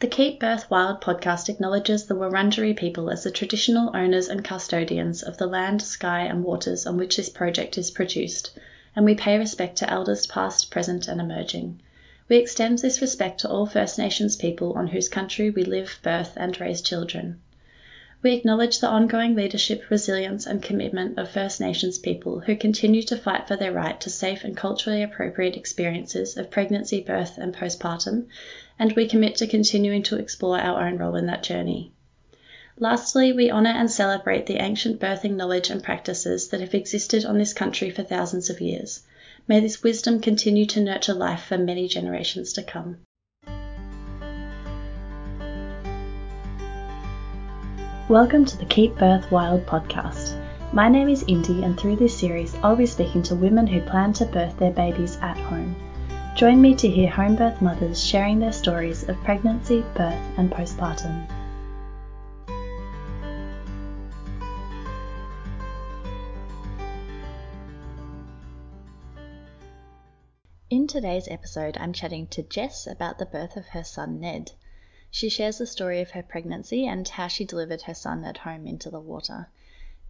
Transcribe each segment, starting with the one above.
The Keep Birth Wild podcast acknowledges the Wurundjeri people as the traditional owners and custodians of the land, sky, and waters on which this project is produced, and we pay respect to elders past, present, and emerging. We extend this respect to all First Nations people on whose country we live, birth, and raise children. We acknowledge the ongoing leadership, resilience, and commitment of First Nations people who continue to fight for their right to safe and culturally appropriate experiences of pregnancy, birth, and postpartum, and we commit to continuing to explore our own role in that journey. Lastly, we honour and celebrate the ancient birthing knowledge and practices that have existed on this country for thousands of years. May this wisdom continue to nurture life for many generations to come. Welcome to the Keep Birth Wild podcast. My name is Indy, and through this series, I'll be speaking to women who plan to birth their babies at home. Join me to hear home birth mothers sharing their stories of pregnancy, birth, and postpartum. In today's episode, I'm chatting to Jess about the birth of her son Ned. She shares the story of her pregnancy and how she delivered her son at home into the water.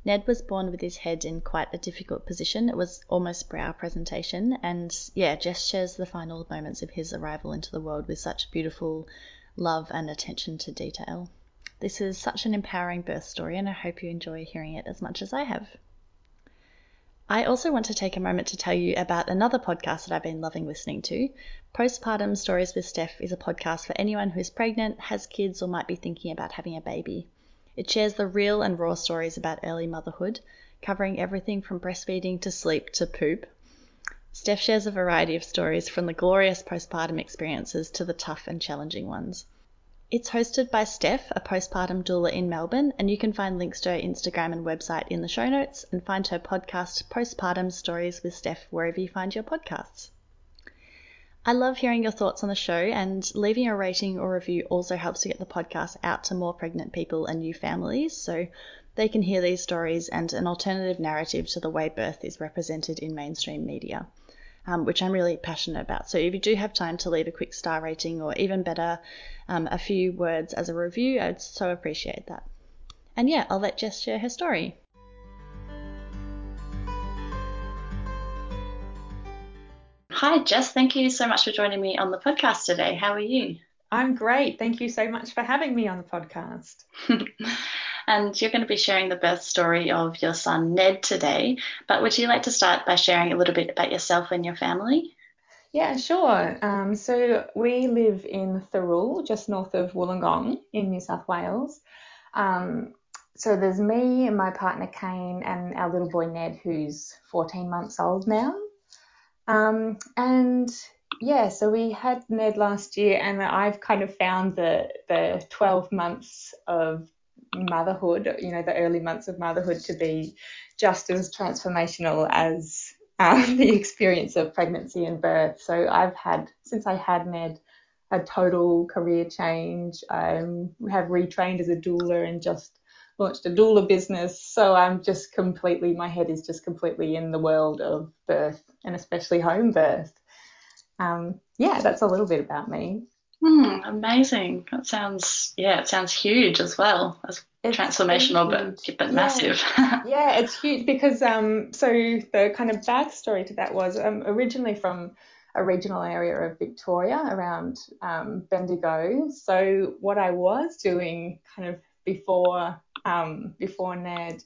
Ned was born with his head in quite a difficult position. It was almost brow presentation, and yeah, Jess shares the final moments of his arrival into the world with such beautiful love and attention to detail. This is such an empowering birth story, and I hope you enjoy hearing it as much as I have. I also want to take a moment to tell you about another podcast that I've been loving listening to. Postpartum Stories with Steph is a podcast for anyone who is pregnant, has kids, or might be thinking about having a baby. It shares the real and raw stories about early motherhood, covering everything from breastfeeding to sleep to poop. Steph shares a variety of stories from the glorious postpartum experiences to the tough and challenging ones. It's hosted by Steph, a postpartum doula in Melbourne, and you can find links to her Instagram and website in the show notes and find her podcast, Postpartum Stories with Steph, wherever you find your podcasts. I love hearing your thoughts on the show, and leaving a rating or review also helps to get the podcast out to more pregnant people and new families so they can hear these stories and an alternative narrative to the way birth is represented in mainstream media um, which I'm really passionate about. So if you do have time to leave a quick star rating or even better, um, a few words as a review, I'd so appreciate that. And yeah, I'll let Jess share her story. Hi, Jess. Thank you so much for joining me on the podcast today. How are you? I'm great. Thank you so much for having me on the podcast. and you're going to be sharing the birth story of your son Ned today. But would you like to start by sharing a little bit about yourself and your family? Yeah, sure. Um, so we live in Thirroul, just north of Wollongong in New South Wales. Um, so there's me and my partner Kane and our little boy Ned, who's 14 months old now. Um, and yeah, so we had Ned last year, and I've kind of found the the 12 months of motherhood, you know, the early months of motherhood to be just as transformational as um, the experience of pregnancy and birth. So I've had, since I had Ned, a total career change. I have retrained as a doula and just launched a doula business. So I'm just completely, my head is just completely in the world of birth and especially home birth. Um, yeah, that's a little bit about me. Hmm, amazing. That sounds yeah, it sounds huge as well. As it's transformational but but yeah. massive. yeah, it's huge because um so the kind of backstory to that was um originally from a regional area of Victoria around um, Bendigo. So what I was doing kind of before um, before Ned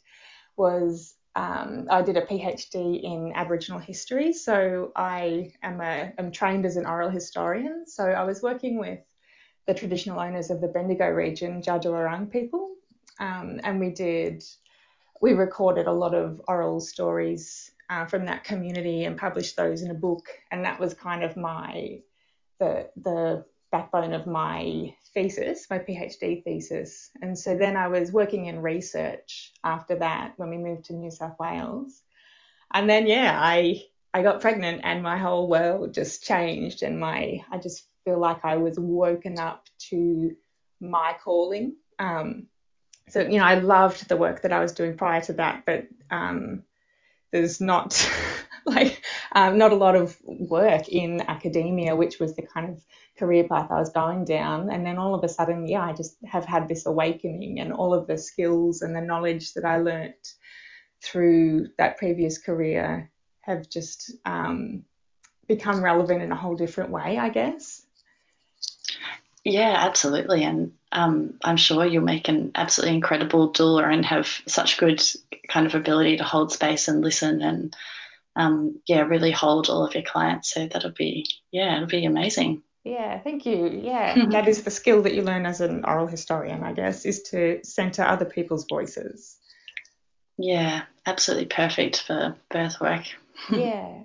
was um, I did a PhD in Aboriginal history, so I am a am trained as an oral historian. So I was working with the traditional owners of the Bendigo region, Dja people, um, and we did we recorded a lot of oral stories uh, from that community and published those in a book, and that was kind of my the the backbone of my thesis, my PhD thesis. And so then I was working in research after that when we moved to New South Wales. And then yeah, I I got pregnant and my whole world just changed and my I just feel like I was woken up to my calling. Um, so you know, I loved the work that I was doing prior to that, but um, there's not like um, not a lot of work in academia, which was the kind of career path I was going down. And then all of a sudden, yeah, I just have had this awakening, and all of the skills and the knowledge that I learnt through that previous career have just um, become relevant in a whole different way, I guess. Yeah, absolutely. And um, I'm sure you'll make an absolutely incredible doula and have such good kind of ability to hold space and listen and um, yeah, really hold all of your clients. So that'll be yeah, it'll be amazing. Yeah, thank you. Yeah, that is the skill that you learn as an oral historian, I guess, is to centre other people's voices. Yeah, absolutely perfect for birth work. Yeah.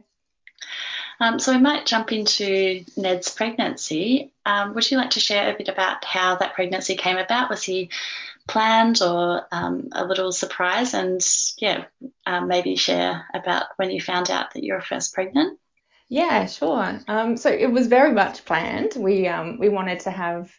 Um, so we might jump into Ned's pregnancy. Um, would you like to share a bit about how that pregnancy came about? Was he planned or um, a little surprise? And yeah, um, maybe share about when you found out that you were first pregnant. Yeah, sure. Um, so it was very much planned. We um, we wanted to have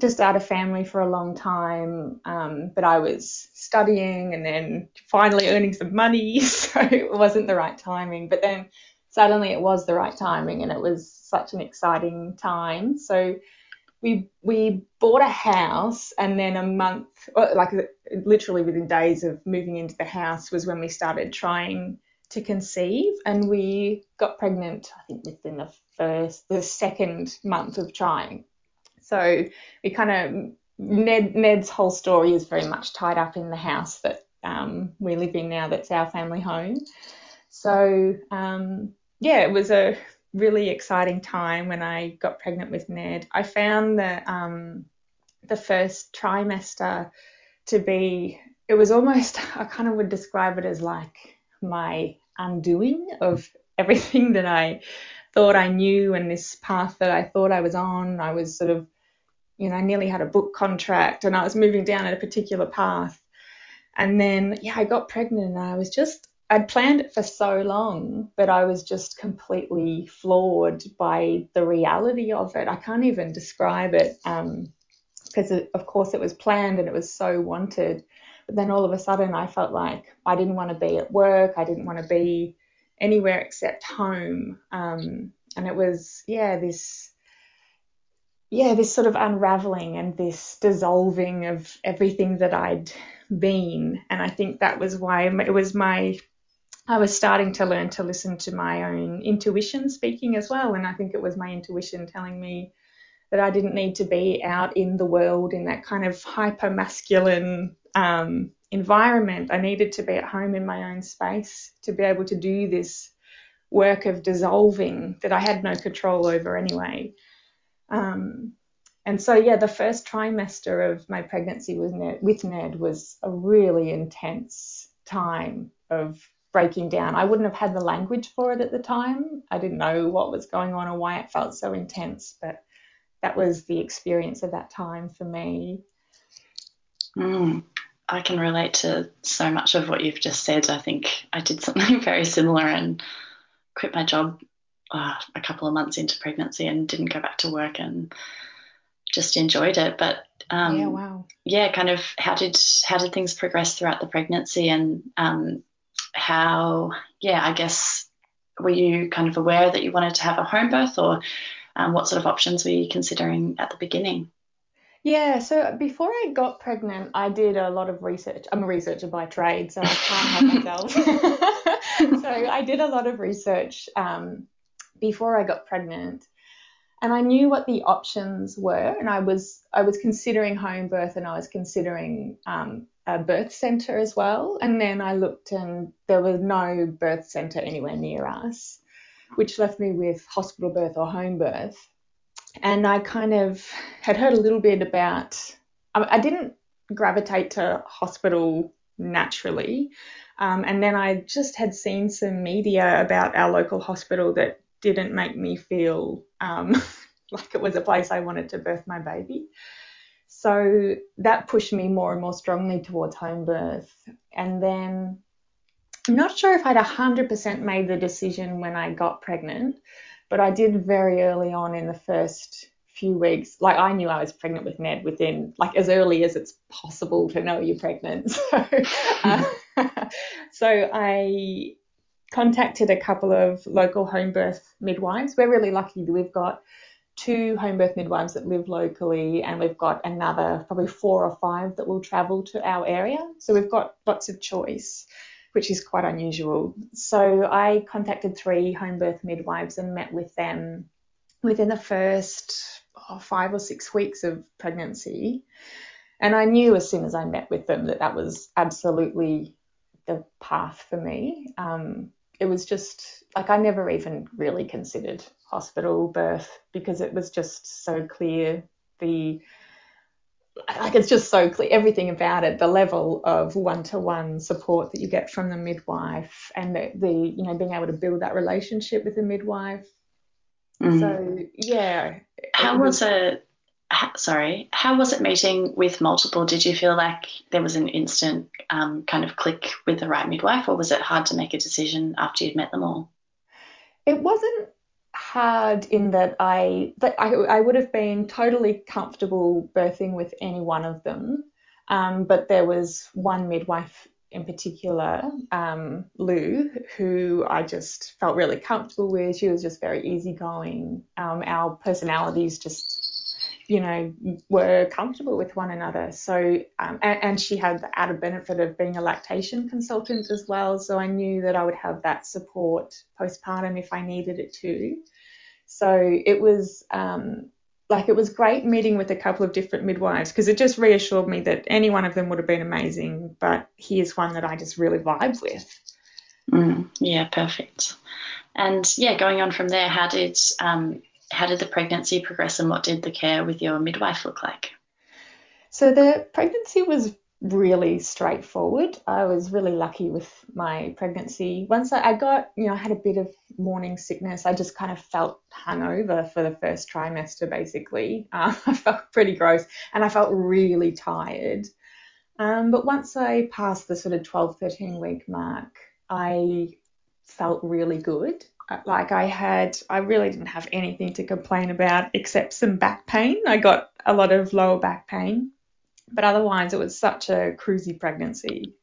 to start a family for a long time, um, but I was studying and then finally earning some money, so it wasn't the right timing. But then suddenly it was the right timing, and it was such an exciting time. So we we bought a house, and then a month, like literally within days of moving into the house, was when we started trying to conceive, and we got pregnant. I think within the first, the second month of trying. So we kind of Ned Ned's whole story is very much tied up in the house that um, we live in now. That's our family home. So um, yeah, it was a really exciting time when I got pregnant with Ned. I found that um, the first trimester to be, it was almost, I kind of would describe it as like my undoing of everything that I thought I knew and this path that I thought I was on. I was sort of, you know, I nearly had a book contract and I was moving down at a particular path. And then, yeah, I got pregnant and I was just I'd planned it for so long, but I was just completely floored by the reality of it. I can't even describe it because, um, of course, it was planned and it was so wanted. But then all of a sudden, I felt like I didn't want to be at work. I didn't want to be anywhere except home. Um, and it was, yeah, this, yeah, this sort of unraveling and this dissolving of everything that I'd been. And I think that was why it was my I was starting to learn to listen to my own intuition speaking as well. And I think it was my intuition telling me that I didn't need to be out in the world in that kind of hyper masculine um, environment. I needed to be at home in my own space to be able to do this work of dissolving that I had no control over anyway. Um, and so, yeah, the first trimester of my pregnancy with Ned, with Ned was a really intense time of breaking down. I wouldn't have had the language for it at the time. I didn't know what was going on or why it felt so intense, but that was the experience of that time for me. Mm, I can relate to so much of what you've just said. I think I did something very similar and quit my job uh, a couple of months into pregnancy and didn't go back to work and just enjoyed it. But um, yeah, wow. Yeah, kind of how did how did things progress throughout the pregnancy and um, how, yeah, I guess, were you kind of aware that you wanted to have a home birth or um, what sort of options were you considering at the beginning? Yeah, so before I got pregnant, I did a lot of research. I'm a researcher by trade, so I can't help myself. so I did a lot of research um, before I got pregnant, and I knew what the options were, and I was I was considering home birth, and I was considering um, a birth centre as well. And then I looked and there was no birth centre anywhere near us, which left me with hospital birth or home birth. And I kind of had heard a little bit about, I, didn't gravitate to hospital naturally. Um, and then I just had seen some media about our local hospital that didn't make me feel um, like it was a place I wanted to birth my baby. So that pushed me more and more strongly towards home birth. And then I'm not sure if I'd 100% made the decision when I got pregnant, but I did very early on in the first few weeks. Like I knew I was pregnant with Ned within, like as early as it's possible to know you're pregnant. So, uh, so I contacted a couple of local home birth midwives. We're really lucky that we've got two home birth midwives that live locally, and we've got another probably four or five that will travel to our area. So we've got lots of choice, which is quite unusual. So I contacted three home birth midwives and met with them within the first oh, five or six weeks of pregnancy. And I knew as soon as I met with them that that was absolutely the path for me. Um, it was just like I never even really considered hospital birth because it was just so clear the like it's just so clear everything about it the level of one-to-one support that you get from the midwife and the, the you know being able to build that relationship with the midwife mm. so yeah how was, was it sorry, how was it meeting with multiple? Did you feel like there was an instant um, kind of click with the right midwife, or was it hard to make a decision after you'd met them all? It wasn't hard in that I that I, I would have been totally comfortable birthing with any one of them, um, but there was one midwife in particular, um, Lou, who I just felt really comfortable with. She was just very easygoing. Um, our personalities just you know, were comfortable with one another. So, um, and, and, she had the added benefit of being a lactation consultant as well. So I knew that I would have that support postpartum if I needed it too. So it was um, like it was great meeting with a couple of different midwives because it just reassured me that any one of them would have been amazing, but here's one that I just really vibe with. Mm, yeah, perfect. And yeah, going on from there, how did um, how did the pregnancy progress and what did the care with your midwife look like? So the pregnancy was really straightforward. I was really lucky with my pregnancy. Once I, got, you know, I had a bit of morning sickness. I just kind of felt hungover for the first trimester, basically. Uh, I felt pretty gross and I felt really tired. Um, but once I passed the sort of 12, 13 week mark, I felt really good like I had, I really didn't have anything to complain about except some back pain. I got a lot of lower back pain, but otherwise it was such a cruisy pregnancy.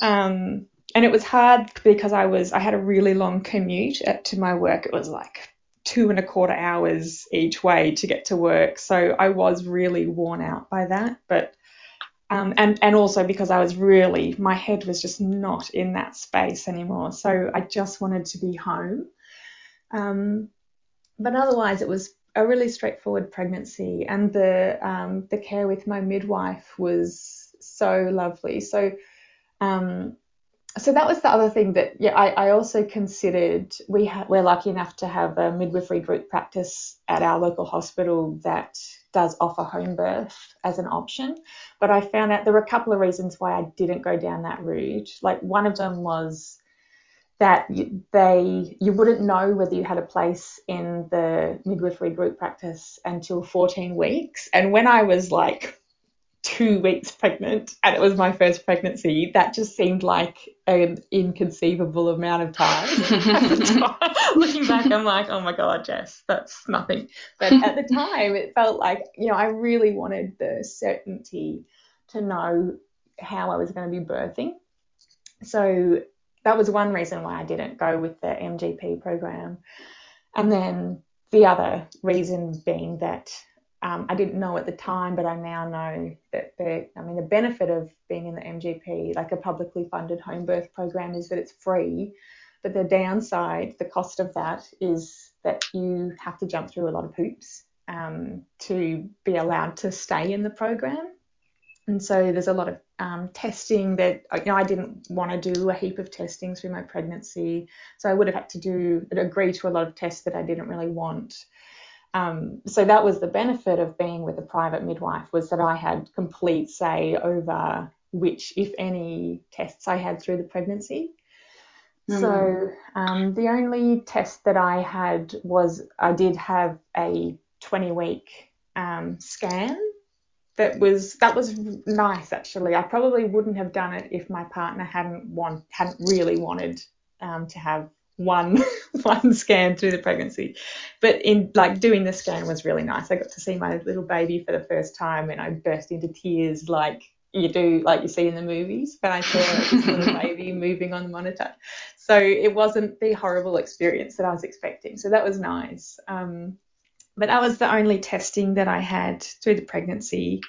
Um, and it was hard because I was, I had a really long commute to my work. It was like two and a quarter hours each way to get to work. So I was really worn out by that, but um, and and also because I was really my head was just not in that space anymore. So I just wanted to be home. Um, but otherwise, it was a really straightforward pregnancy, and the um, the care with my midwife was so lovely. So um, so that was the other thing that yeah I, I also considered we ha- we're lucky enough to have a midwifery group practice at our local hospital that does offer home birth as an option. But I found out there were a couple of reasons why I didn't go down that route. Like one of them was that they you wouldn't know whether you had a place in the midwifery group practice until 14 weeks. And when I was like two weeks pregnant and it was my first pregnancy, that just seemed like an inconceivable amount of time. Looking back, I'm like, oh my God, Jess, that's nothing. But at the time, it felt like, you know, I really wanted the certainty to know how I was going to be birthing. So that was one reason why I didn't go with the MGP program. And then the other reason being that um, I didn't know at the time, but I now know that the, I mean, the benefit of being in the MGP, like a publicly funded home birth program, is that it's free. But the downside, the cost of that is that you have to jump through a lot of hoops um, to be allowed to stay in the program. And so there's a lot of um, testing that you know I didn't want to do a heap of testing through my pregnancy, so I would have had to do agree to a lot of tests that I didn't really want. Um, so that was the benefit of being with a private midwife was that I had complete say over which, if any, tests I had through the pregnancy. Mm. So um, the only test that I had was I did have a 20 week um, scan. That was that was nice actually. I probably wouldn't have done it if my partner hadn't want hadn't really wanted um, to have one one scan through the pregnancy. But in like doing the scan was really nice. I got to see my little baby for the first time and I burst into tears like you do, like you see in the movies. But I saw this little baby moving on the monitor. So it wasn't the horrible experience that I was expecting. So that was nice. Um, but that was the only testing that I had through the pregnancy.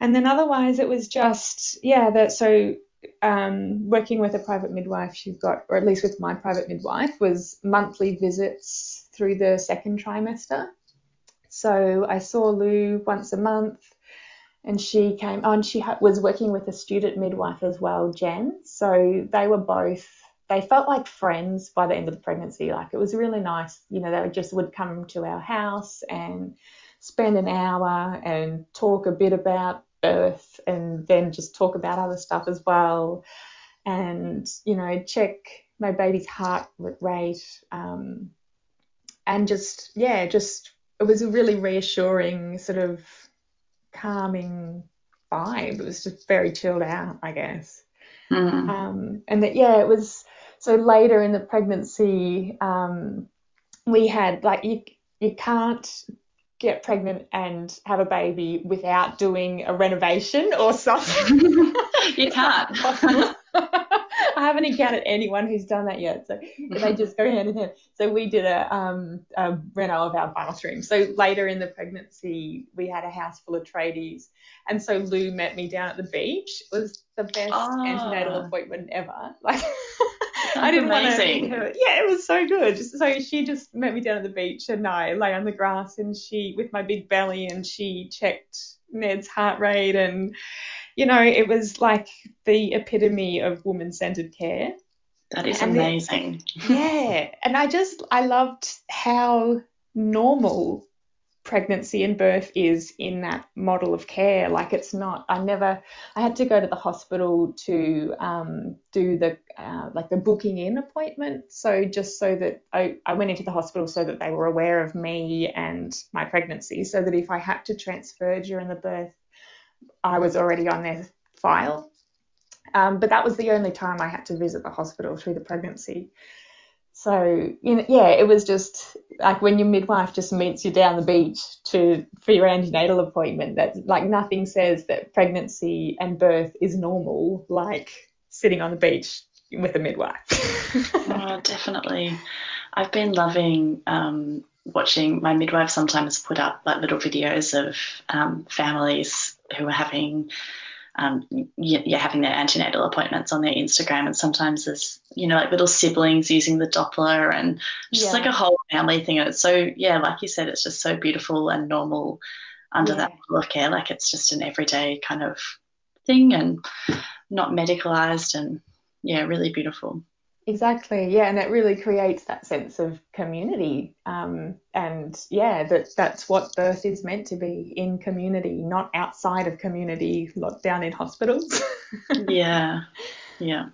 And then otherwise, it was just, yeah, that so um, working with a private midwife, you've got, or at least with my private midwife, was monthly visits through the second trimester. So I saw Lou once a month, and she came on. She ha- was working with a student midwife as well, Jen. So they were both. They felt like friends by the end of the pregnancy. Like it was really nice. You know, they just would come to our house and spend an hour and talk a bit about birth and then just talk about other stuff as well. And, you know, check my baby's heart rate. Um, and just, yeah, just, it was a really reassuring, sort of calming vibe. It was just very chilled out, I guess. Mm. Um, and that, yeah, it was, so later in the pregnancy, um, we had like, you, you can't get pregnant and have a baby without doing a renovation or something. you can't. I haven't encountered anyone who's done that yet, so they just go hand in hand. So we did a, um, a reno of our bathroom. So later in the pregnancy, we had a house full of tradies, and so Lou met me down at the beach. It was the best oh. antenatal appointment ever. Like. I didn't amazing. want to her. Yeah, it was so good. So she just met me down at the beach and I lay on the grass and she, with my big belly, and she checked Ned's heart rate and, you know, it was like the epitome of woman centered care. That is and amazing. It, yeah. And I just, I loved how normal pregnancy and birth is in that model of care. Like it's not. I never. I had to go to the hospital to um, do the uh, like the booking in appointment. So just so that I, I went into the hospital so that they were aware of me and my pregnancy, so that if I had to transfer during the birth, I was already on their file. Um, but that was the only time I had to visit the hospital through the pregnancy. So you know, yeah, it was just like when your midwife just meets you down the beach to for your antenatal appointment. That like nothing says that pregnancy and birth is normal, like sitting on the beach with a midwife. oh, definitely. I've been loving um, watching my midwife sometimes put up like little videos of um, families who are having um, you're having their antenatal appointments on their Instagram, and sometimes there's you know like little siblings using the Doppler, and just yeah. like a whole family thing. And it's so yeah, like you said, it's just so beautiful and normal under yeah. that level of care. Like it's just an everyday kind of thing, and not medicalized, and yeah, really beautiful. Exactly, yeah, and it really creates that sense of community. Um, and yeah, that that's what birth is meant to be in community, not outside of community, locked down in hospitals. yeah, yeah.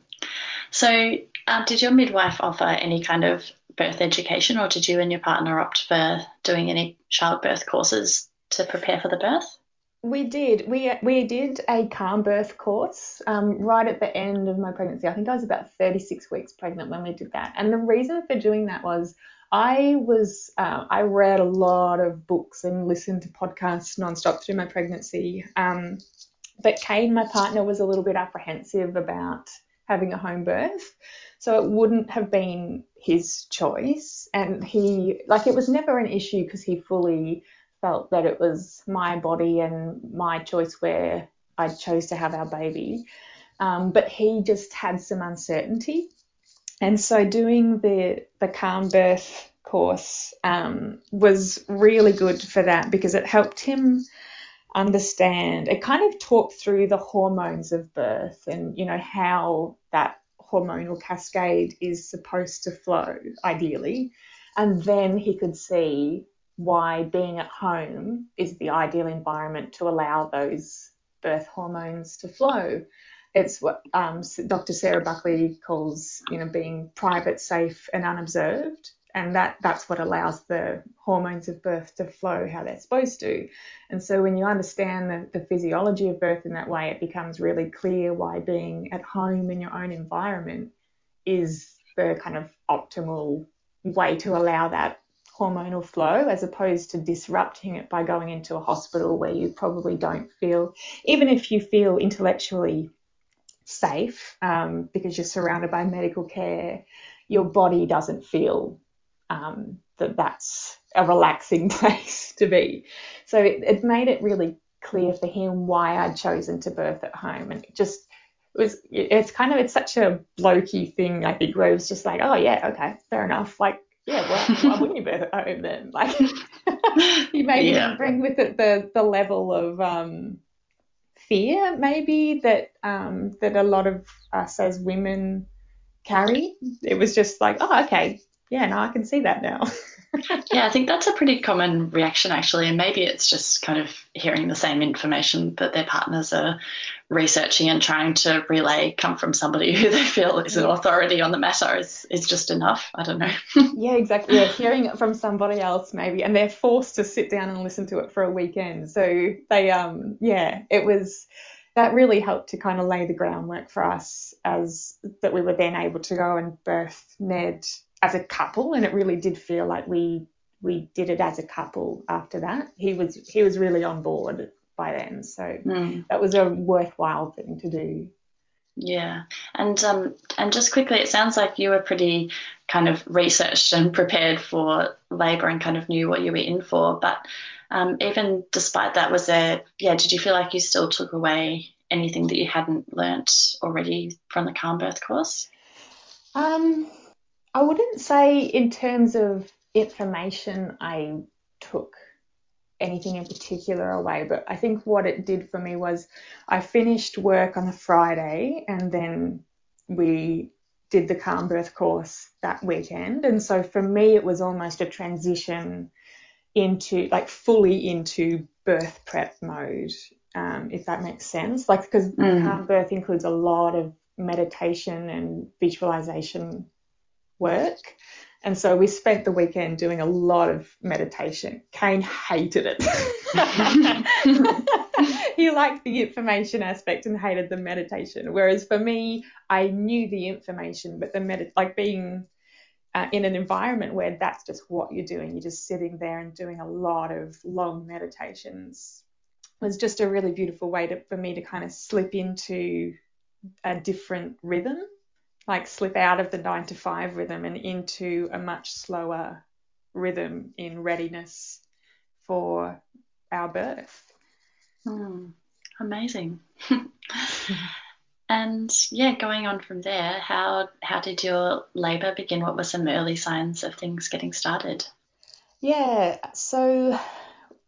So, uh, did your midwife offer any kind of birth education, or did you and your partner opt for doing any childbirth courses to prepare for the birth? We did. We we did a calm birth course um, right at the end of my pregnancy. I think I was about 36 weeks pregnant when we did that. And the reason for doing that was I was uh, I read a lot of books and listened to podcasts nonstop through my pregnancy. Um, but Kane, my partner, was a little bit apprehensive about having a home birth, so it wouldn't have been his choice. And he like it was never an issue because he fully felt that it was my body and my choice where I chose to have our baby. Um, but he just had some uncertainty. And so doing the, the calm birth course um, was really good for that because it helped him understand. It kind of talked through the hormones of birth and, you know, how that hormonal cascade is supposed to flow, ideally. And then he could see why being at home is the ideal environment to allow those birth hormones to flow. It's what um, Dr. Sarah Buckley calls, you know, being private, safe, and unobserved, and that that's what allows the hormones of birth to flow how they're supposed to. And so when you understand the, the physiology of birth in that way, it becomes really clear why being at home in your own environment is the kind of optimal way to allow that hormonal flow as opposed to disrupting it by going into a hospital where you probably don't feel, even if you feel intellectually safe um, because you're surrounded by medical care, your body doesn't feel um, that that's a relaxing place to be. So it, it made it really clear for him why I'd chosen to birth at home, and it just it was it's kind of it's such a blokey thing I think where it was just like oh yeah okay fair enough like yeah well why wouldn't you birth at home then? Like you maybe yeah. didn't bring with it the the level of um, fear maybe that um, that a lot of us as women carry. It was just like oh okay. Yeah now I can see that now yeah, I think that's a pretty common reaction actually, and maybe it's just kind of hearing the same information that their partners are researching and trying to relay come from somebody who they feel is an authority on the matter is, is just enough. I don't know. yeah, exactly. Yeah, hearing it from somebody else maybe, and they're forced to sit down and listen to it for a weekend. So they, um, yeah, it was that really helped to kind of lay the groundwork for us as that we were then able to go and birth Ned as a couple, and it really did feel like we we did it as a couple after that. He was he was really on board by then, so mm. that was a worthwhile thing to do. Yeah, and um, and just quickly, it sounds like you were pretty kind of researched and prepared for labour and kind of knew what you were in for. But um, even despite that, was there? Yeah, did you feel like you still took away anything that you hadn't learnt already from the calm birth course? Um, I wouldn't say in terms of information I took anything in particular away, but I think what it did for me was I finished work on the Friday and then we did the calm birth course that weekend. And so for me, it was almost a transition into like fully into birth prep mode, um, if that makes sense. Like, because mm. calm birth includes a lot of meditation and visualization work. And so we spent the weekend doing a lot of meditation. Kane hated it. he liked the information aspect and hated the meditation. Whereas for me, I knew the information, but the med like being uh, in an environment where that's just what you're doing, you're just sitting there and doing a lot of long meditations was just a really beautiful way to, for me to kind of slip into a different rhythm like slip out of the nine to five rhythm and into a much slower rhythm in readiness for our birth. Mm, amazing. and yeah, going on from there, how how did your labour begin? What were some early signs of things getting started? Yeah, so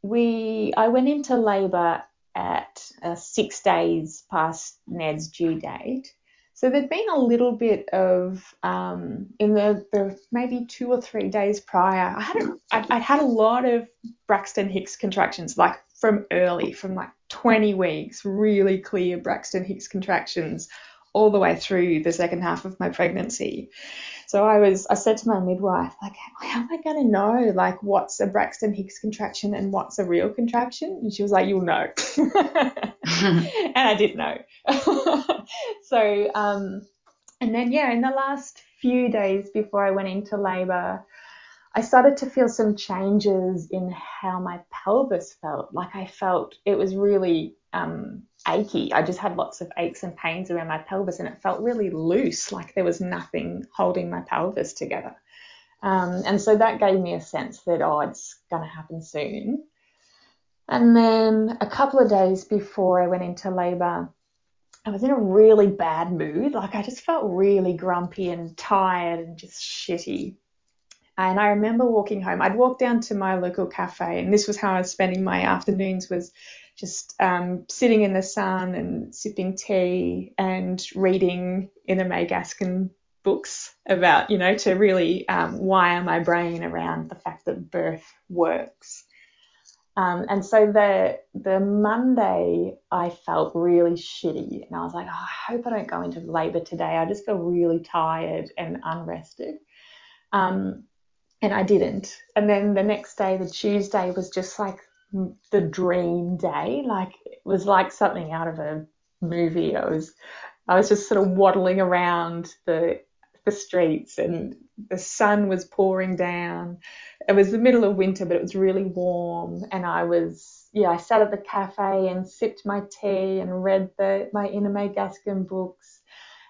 we I went into labour at uh, six days past Ned's due date. So there'd been a little bit of um, in the, the maybe two or three days prior. I had a, I'd, I'd had a lot of Braxton Hicks contractions, like from early, from like 20 weeks, really clear Braxton Hicks contractions all the way through the second half of my pregnancy. So I was, I said to my midwife, like, how am I going to know, like, what's a Braxton Hicks contraction and what's a real contraction? And she was like, you'll know. and I didn't know. so, um, and then, yeah, in the last few days before I went into labor, I started to feel some changes in how my pelvis felt. Like I felt it was really um, achy. I just had lots of aches and pains around my pelvis, and it felt really loose, like there was nothing holding my pelvis together. Um, and so that gave me a sense that, oh, it's going to happen soon. And then a couple of days before I went into labor, I was in a really bad mood. Like I just felt really grumpy and tired and just shitty. And I remember walking home. I'd walk down to my local cafe, and this was how I was spending my afternoons was just um, sitting in the sun and sipping tea and reading Ina May Gaskin books about, you know, to really um, wire my brain around the fact that birth works. Um, and so the the Monday I felt really shitty, and I was like, oh, I hope I don't go into labour today. I just feel really tired and unrested. Um, and I didn't. And then the next day, the Tuesday, was just like the dream day. Like it was like something out of a movie. I was I was just sort of waddling around the the streets and the sun was pouring down. It was the middle of winter, but it was really warm. And I was, yeah, I sat at the cafe and sipped my tea and read the, my Ina May Gaskin books.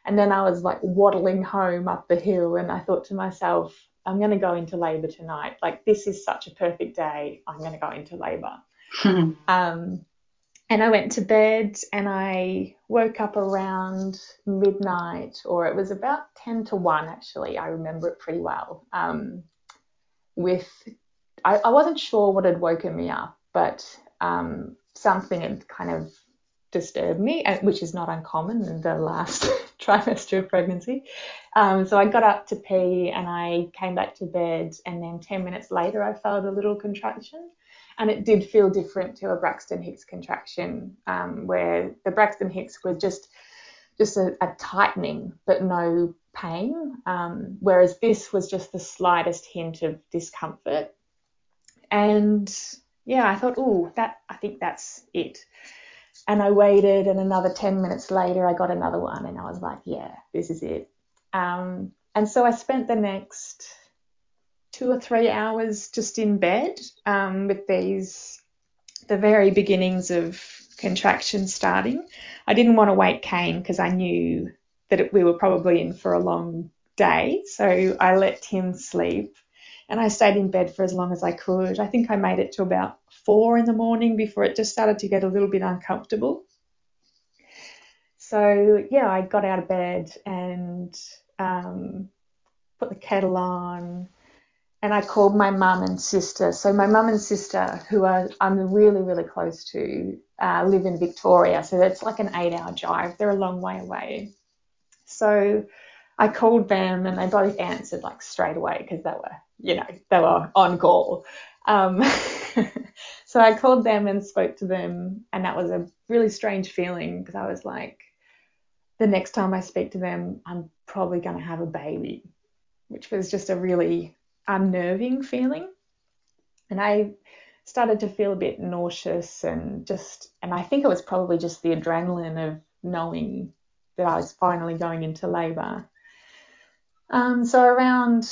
And then I was like waddling home up the hill and I thought to myself, I'm going to go into labor tonight. Like, this is such a perfect day. I'm going to go into labor. um, and I went to bed and I woke up around midnight, or it was about 10 to 1 actually. I remember it pretty well. Um, with, I, I, wasn't sure what had woken me up, but um, something had kind of disturbed me, which is not uncommon in the last trimester of pregnancy. Um, so I got up to pee and I came back to bed, and then 10 minutes later, I felt a little contraction and it did feel different to a Braxton Hicks contraction, um, where the Braxton Hicks were just just a, a tightening but no pain, um, whereas this was just the slightest hint of discomfort. And yeah, I thought, oh, that I think that's it. And I waited, and another 10 minutes later, I got another one, and I was like, yeah, this is it. Um, and so I spent the next two or three hours just in bed um, with these, the very beginnings of contraction starting. I didn't want to wake Kane because I knew that it, we were probably in for a long day. So I let him sleep and I stayed in bed for as long as I could. I think I made it to about four in the morning before it just started to get a little bit uncomfortable. So yeah, I got out of bed and um, put the kettle on, and I called my mum and sister. So my mum and sister, who are I'm really really close to, uh, live in Victoria. So that's like an eight-hour drive. They're a long way away. So I called them, and they both answered like straight away because they were, you know, they were on call. Um, so I called them and spoke to them, and that was a really strange feeling because I was like, the next time I speak to them, I'm probably going to have a baby, which was just a really unnerving feeling. And I started to feel a bit nauseous and just, and I think it was probably just the adrenaline of knowing that I was finally going into labour. Um, so around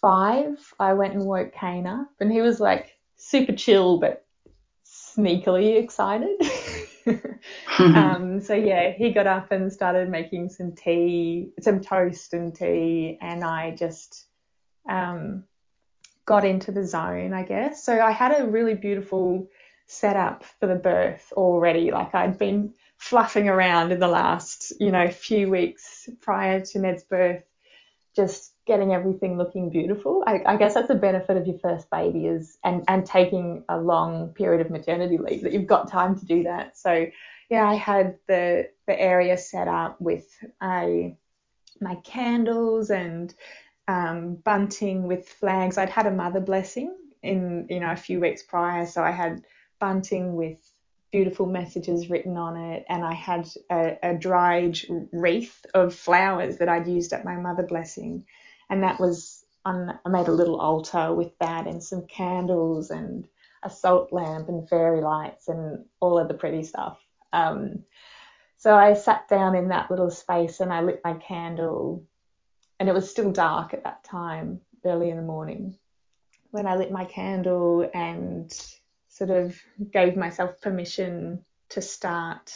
five, I went and woke Kane up, and he was like super chill but sneakily excited. um, so yeah, he got up and started making some tea, some toast and tea, and I just um, got into the zone, I guess. So I had a really beautiful setup for the birth already. Like I'd been fluffing around in the last, you know, few weeks prior to Ned's birth, just getting everything looking beautiful. I, I, guess that's the benefit of your first baby is and and taking a long period of maternity leave that you've got time to do that. So yeah, I had the the area set up with a my candles and um, bunting with flags. I'd had a mother blessing in you know a few weeks prior, so I had bunting with beautiful messages written on it, and I had a, a dried wreath of flowers that I'd used at my mother blessing, and that was on. I made a little altar with that and some candles and a salt lamp and fairy lights and all of the pretty stuff. Um, so I sat down in that little space and I lit my candle and it was still dark at that time, early in the morning, when I lit my candle and sort of gave myself permission to start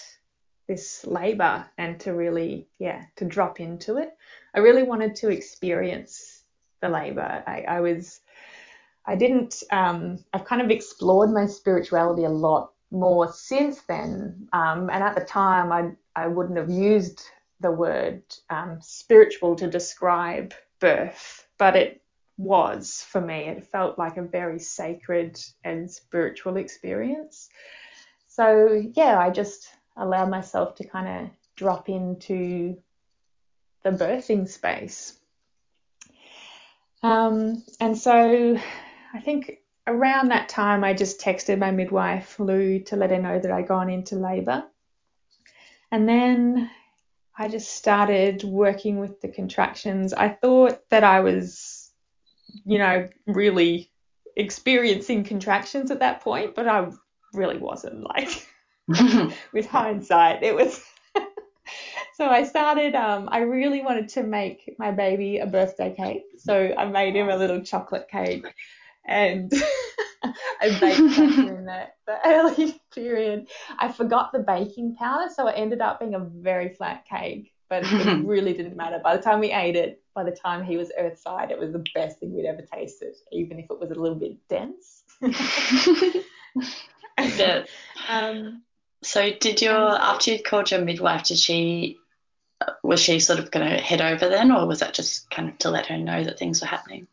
this labor and to really, yeah, to drop into it. I really wanted to experience the labor. I, I was, I didn't, um, I've kind of explored my spirituality a lot more since then. Um, and at the time, I, I wouldn't have used the word um, spiritual to describe birth, but it was for me. It felt like a very sacred and spiritual experience. So, yeah, I just allowed myself to kind of drop into the birthing space. Um, and so I think around that time, I just texted my midwife, Lou, to let her know that I'd gone into labour. And then I just started working with the contractions. I thought that I was, you know, really experiencing contractions at that point, but I really wasn't. Like, with hindsight, it was. so I started, um, I really wanted to make my baby a birthday cake. So I made him a little chocolate cake and I baked in the, the early period. I forgot the baking powder, so it ended up being a very flat cake, but it really didn't matter. By the time we ate it, by the time he was earthside, it was the best thing we'd ever tasted, even if it was a little bit dense. yeah. um, so did your after you called your midwife, did she was she sort of going to head over then, or was that just kind of to let her know that things were happening?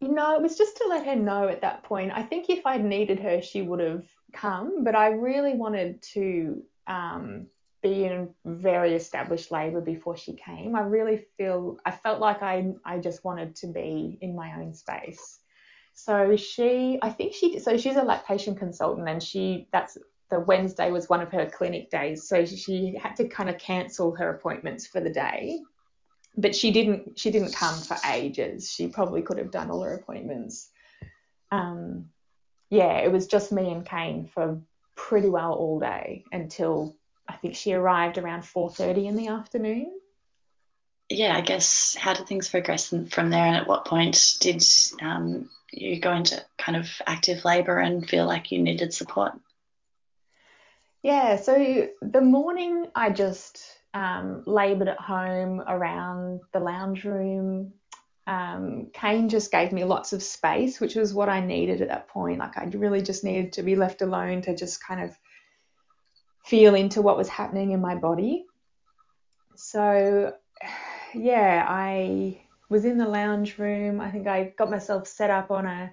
No, it was just to let her know at that point. I think if I'd needed her, she would have come, but I really wanted to um, be in very established labour before she came. I really feel I felt like I I just wanted to be in my own space. So she, I think she, so she's a lactation consultant, and she that's the Wednesday was one of her clinic days, so she had to kind of cancel her appointments for the day but she didn't she didn't come for ages. She probably could have done all her appointments. Um, yeah, it was just me and Kane for pretty well all day until I think she arrived around 4:30 in the afternoon. Yeah, I guess how did things progress from there, and at what point did um, you go into kind of active labour and feel like you needed support? Yeah, so the morning I just um, laboured at home around the lounge room. Um, Kane just gave me lots of space, which was what I needed at that point. Like I really just needed to be left alone to just kind of feel into what was happening in my body. So, yeah, I was in the lounge room. I think I got myself set up on a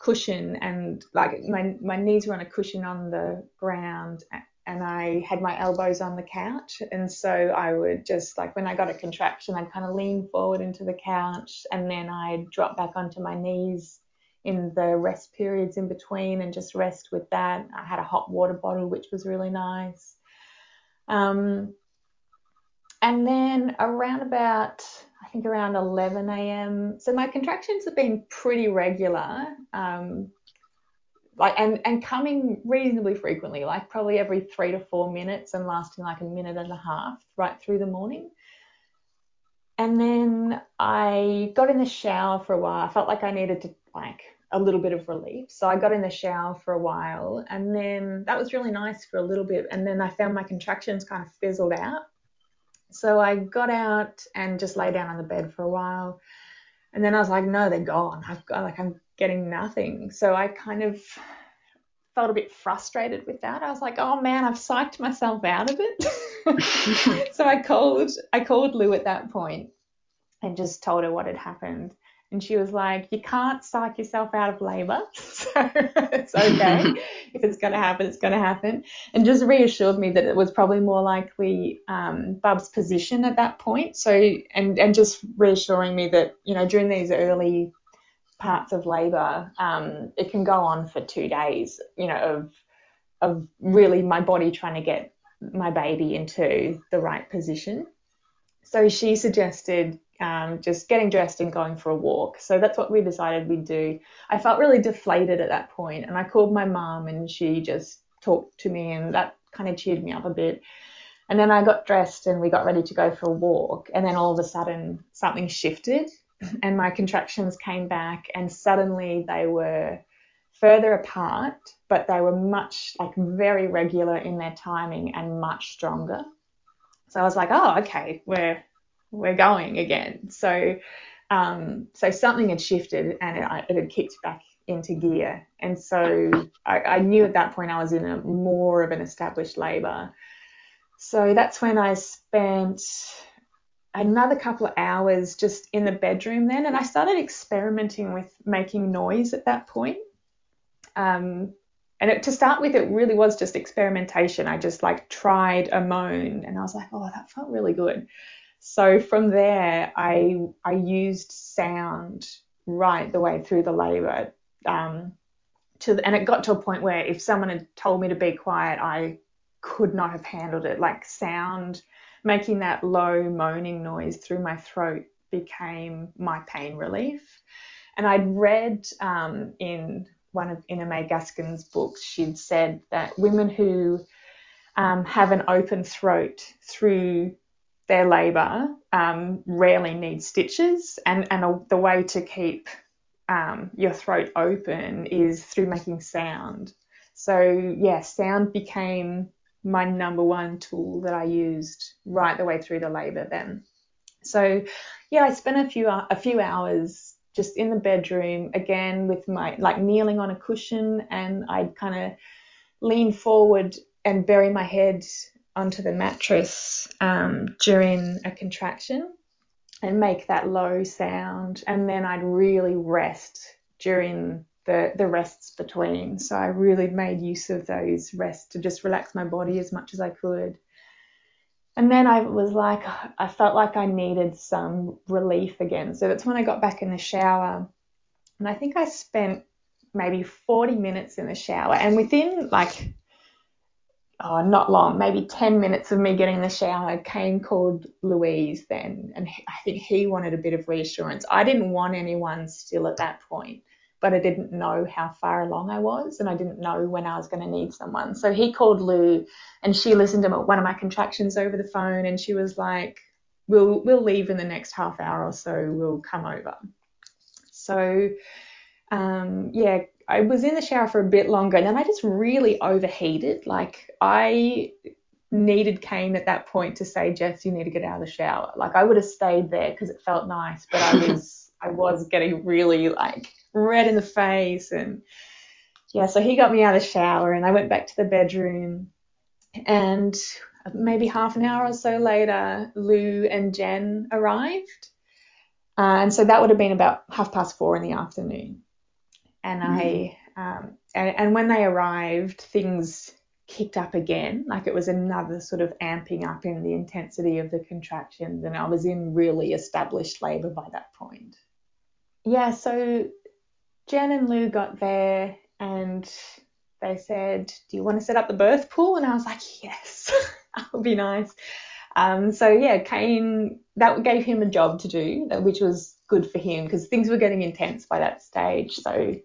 cushion and like my my knees were on a cushion on the ground and I had my elbows on the couch. And so I would just like when I got a contraction, I'd kind of lean forward into the couch and then I'd drop back onto my knees in the rest periods in between and just rest with that. I had a hot water bottle, which was really nice. Um, and then around about, I think around 11 a.m. So my contractions have been pretty regular. Um, like and and coming reasonably frequently, like probably every three to four minutes and lasting like a minute and a half right through the morning. And then I got in the shower for a while. I felt like I needed to like a little bit of relief. So I got in the shower for a while and then that was really nice for a little bit. And then I found my contractions kind of fizzled out. So I got out and just lay down on the bed for a while. And then I was like, no, they're gone. I've got like I'm getting nothing. So I kind of felt a bit frustrated with that. I was like, oh man, I've psyched myself out of it. so I called I called Lou at that point and just told her what had happened. And she was like, You can't psych yourself out of labor. So it's okay. if it's going to happen, it's going to happen. And just reassured me that it was probably more likely um, Bub's position at that point. So, and, and just reassuring me that, you know, during these early parts of labor, um, it can go on for two days, you know, of, of really my body trying to get my baby into the right position. So she suggested um, just getting dressed and going for a walk. So that's what we decided we'd do. I felt really deflated at that point, and I called my mum, and she just talked to me, and that kind of cheered me up a bit. And then I got dressed and we got ready to go for a walk, and then all of a sudden something shifted, and my contractions came back, and suddenly they were further apart, but they were much like very regular in their timing and much stronger. So I was like, oh, okay, we're we're going again. So, um, so something had shifted and it, it, had kicked back into gear. And so I, I knew at that point I was in a more of an established labour. So that's when I spent another couple of hours just in the bedroom then, and I started experimenting with making noise at that point. Um, and it, to start with, it really was just experimentation. I just like tried a moan, and I was like, oh, that felt really good. So from there, I I used sound right the way through the labour. Um, to and it got to a point where if someone had told me to be quiet, I could not have handled it. Like sound, making that low moaning noise through my throat became my pain relief. And I'd read um, in one of Ina May Gaskin's books, she'd said that women who um, have an open throat through their labour um, rarely need stitches, and, and a, the way to keep um, your throat open is through making sound. So, yeah, sound became my number one tool that I used right the way through the labour then. So, yeah, I spent a few a few hours just in the bedroom again with my like kneeling on a cushion, and I'd kind of lean forward and bury my head onto the mattress um, during a contraction and make that low sound, and then I'd really rest during the the rests between. So I really made use of those rests to just relax my body as much as I could. And then I was like, I felt like I needed some relief again. So that's when I got back in the shower. And I think I spent maybe 40 minutes in the shower. And within like oh, not long, maybe 10 minutes of me getting in the shower, Kane called Louise then, and I think he wanted a bit of reassurance. I didn't want anyone still at that point, but I didn't know how far along I was, and I didn't know when I was going to need someone. So he called Lou, and she listened to one of my contractions over the phone, and she was like, "We'll we'll leave in the next half hour or so. We'll come over." So um, yeah, I was in the shower for a bit longer and then I just really overheated. Like I needed Kane at that point to say, Jess, you need to get out of the shower. Like I would have stayed there because it felt nice, but I was I was getting really like red in the face and yeah, so he got me out of the shower and I went back to the bedroom and maybe half an hour or so later, Lou and Jen arrived. Uh, and so that would have been about half past four in the afternoon and mm. I um, and, and when they arrived, things kicked up again. Like it was another sort of amping up in the intensity of the contractions, and I was in really established labour by that point. Yeah, so Jen and Lou got there and they said, Do you want to set up the birth pool? And I was like, Yes, that would be nice. Um, so yeah, Kane, that gave him a job to do, which was good for him because things were getting intense by that stage. So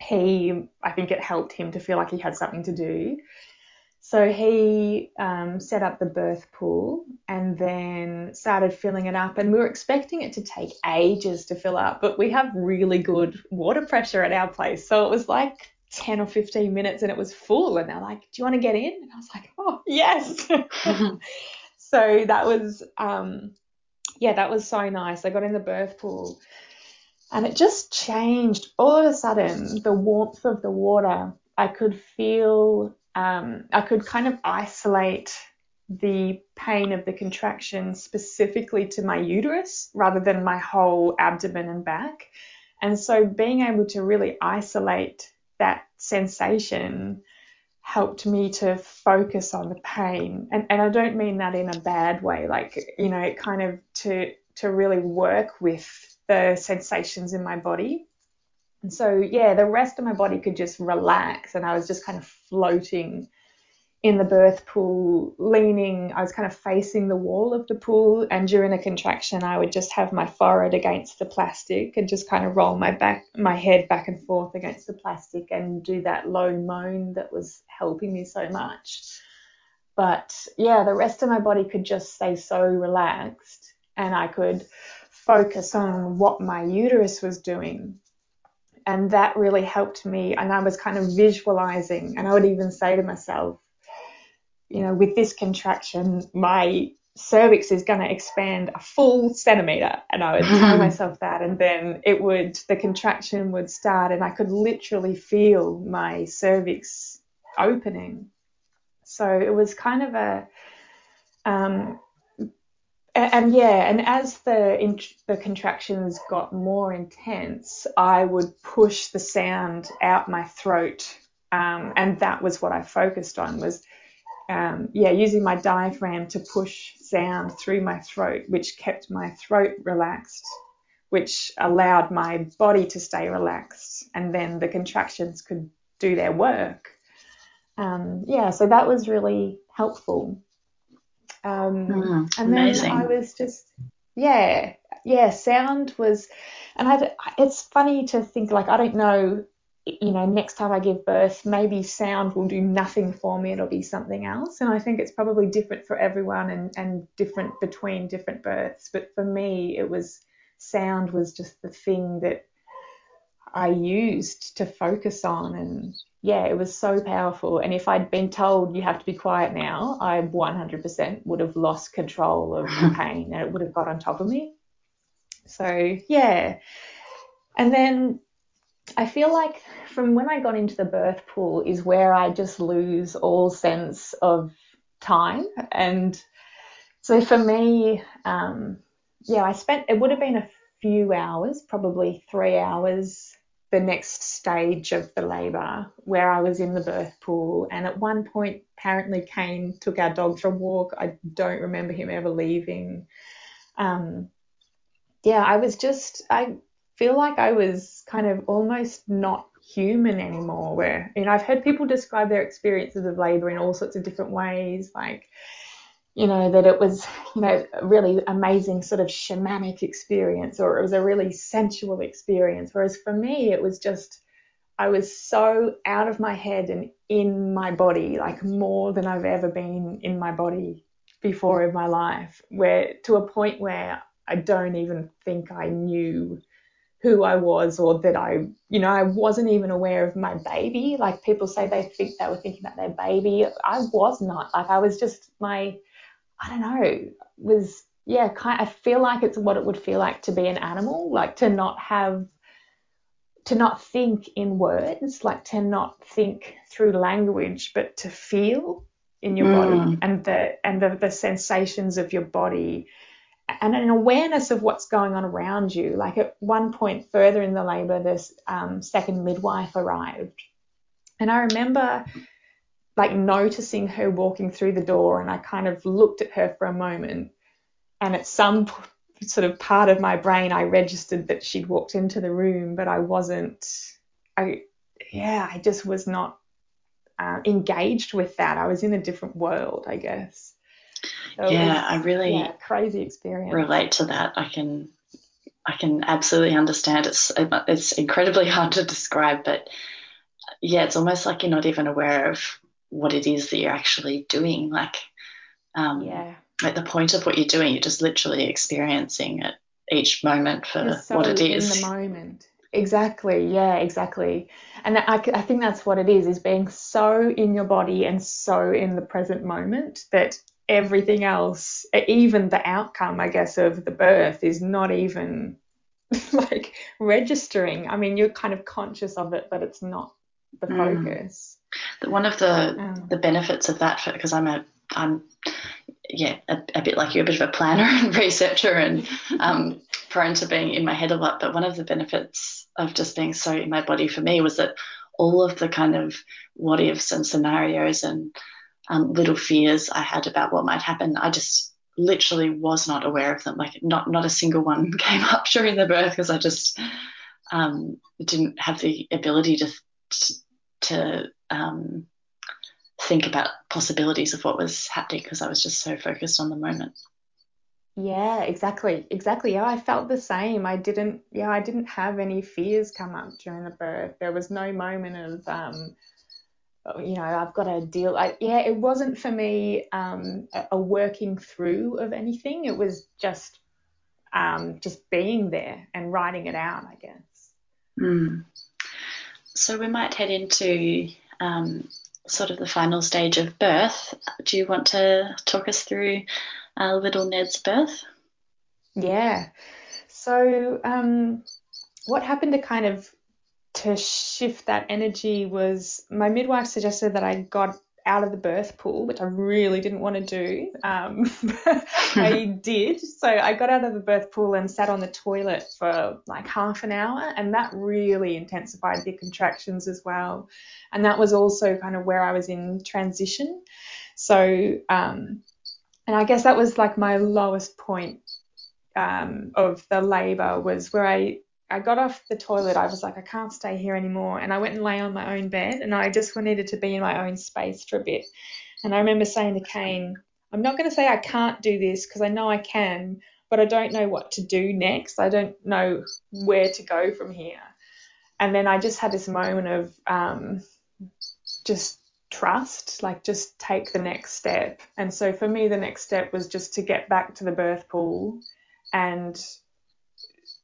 he, I think it helped him to feel like he had something to do. So he um, set up the birth pool and then started filling it up. And we were expecting it to take ages to fill up, but we have really good water pressure at our place. So it was like 10 or 15 minutes and it was full. And they're like, Do you want to get in? And I was like, Oh, yes. so that was, um, yeah, that was so nice. I got in the birth pool and it just changed. All of a sudden, the warmth of the water, I could feel, um, I could kind of isolate the pain of the contraction specifically to my uterus rather than my whole abdomen and back. And so being able to really isolate that sensation helped me to focus on the pain. And, and I don't mean that in a bad way, like, you know, it kind of to, to really work with the sensations in my body. And so, yeah, the rest of my body could just relax, and I was just kind of floating in the birth pool, leaning. I was kind of facing the wall of the pool, and during a contraction, I would just have my forehead against the plastic and just kind of roll my back, my head back and forth against the plastic, and do that low moan that was helping me so much. But yeah, the rest of my body could just stay so relaxed, and I could focus on what my uterus was doing. And that really helped me. And I was kind of visualizing, and I would even say to myself, you know, with this contraction, my cervix is going to expand a full centimeter. And I would tell myself that. And then it would, the contraction would start, and I could literally feel my cervix opening. So it was kind of a, um, and, yeah, and as the the contractions got more intense, I would push the sound out my throat, um, and that was what I focused on was, um, yeah, using my diaphragm to push sound through my throat, which kept my throat relaxed, which allowed my body to stay relaxed, and then the contractions could do their work. Um, yeah, so that was really helpful. Um, mm, and then I was just, yeah, yeah, sound was, and I, it's funny to think like, I don't know you know, next time I give birth, maybe sound will do nothing for me, it'll be something else. And I think it's probably different for everyone and, and different between different births. But for me, it was sound was just the thing that I used to focus on. And yeah, it was so powerful. And if I'd been told you have to be quiet now, I 100% would have lost control of the pain and it would have got on top of me. So yeah. And then I feel like from when I got into the birth pool is where I just lose all sense of time. And so for me, um, yeah, I spent, it would have been a few hours, probably three hours, the next stage of the labour where I was in the birth pool. And at one point, apparently, Kane took our dog for a walk. I don't remember him ever leaving. Um, yeah, I was just, I feel like I was kind of almost not human anymore. Where, you know, I've heard people describe their experiences of labour in all sorts of different ways, like, you know, that it was, you know, a really amazing sort of shamanic experience or it was a really sensual experience. Whereas for me, it was just, I was so out of my head and in my body, like more than I've ever been in my body before in my life, where to a point where I don't even think I knew who I was or that I, you know, I wasn't even aware of my baby. Like people say they think they were thinking about their baby. I was not. Like I was just my, I don't know, was, yeah, kind I feel like it's what it would feel like to be an animal, like to not have, to not think in words, like to not think through language, but to feel in your mm. body and the, and the, the sensations of your body and an awareness of what's going on around you. Like at one point further in the labour, this um, second midwife arrived. And I remember like noticing her walking through the door and I kind of looked at her for a moment. And at some sort of part of my brain, I registered that she'd walked into the room, but I wasn't, I, yeah, I just was not uh, engaged with that. I was in a different world, I guess. So yeah, was, I really yeah, crazy experience. Relate to that. I can I can absolutely understand. It's it's incredibly hard to describe, but yeah, it's almost like you're not even aware of what it is that you're actually doing. Like, um, yeah, at the point of what you're doing, you're just literally experiencing it each moment for so what it is. In the moment. Exactly. Yeah, exactly. And I, I think that's what it is, is being so in your body and so in the present moment that everything else, even the outcome, I guess, of the birth is not even like registering. I mean, you're kind of conscious of it, but it's not the hmm. focus. Mm. One of the um, the benefits of that, because I'm a I'm yeah a, a, bit like you, a bit of a planner and researcher, and um, prone to being in my head a lot. But one of the benefits of just being so in my body for me was that all of the kind of what ifs and scenarios and um, little fears I had about what might happen. I just literally was not aware of them. Like not not a single one came up during the birth because I just um, didn't have the ability to to um, think about possibilities of what was happening because I was just so focused on the moment. Yeah, exactly. Exactly. Yeah, I felt the same. I didn't yeah, I didn't have any fears come up during the birth. There was no moment of um you know, I've got to deal. I, yeah, it wasn't for me um, a, a, working through of anything. It was just um, just being there and writing it out, I guess. Mm. So we might head into um, sort of the final stage of birth. Do you want to talk us through uh, little Ned's birth? Yeah. So um, what happened to kind of to shift that energy was my midwife suggested that I got out of the birth pool, which I really didn't want to do. Um, I did. So I got out of the birth pool and sat on the toilet for like half an hour, and that really intensified the contractions as well. And that was also kind of where I was in transition. So, um, and I guess that was like my lowest point um, of the labour was where I I got off the toilet. I was like, I can't stay here anymore. And I went and lay on my own bed and I just needed to be in my own space for a bit. And I remember saying to Kane, I'm not going to say I can't do this because I know I can, but I don't know what to do next. I don't know where to go from here. and then I just had this moment of um, just trust, like just take the next step. And so for me, the next step was just to get back to the birth pool and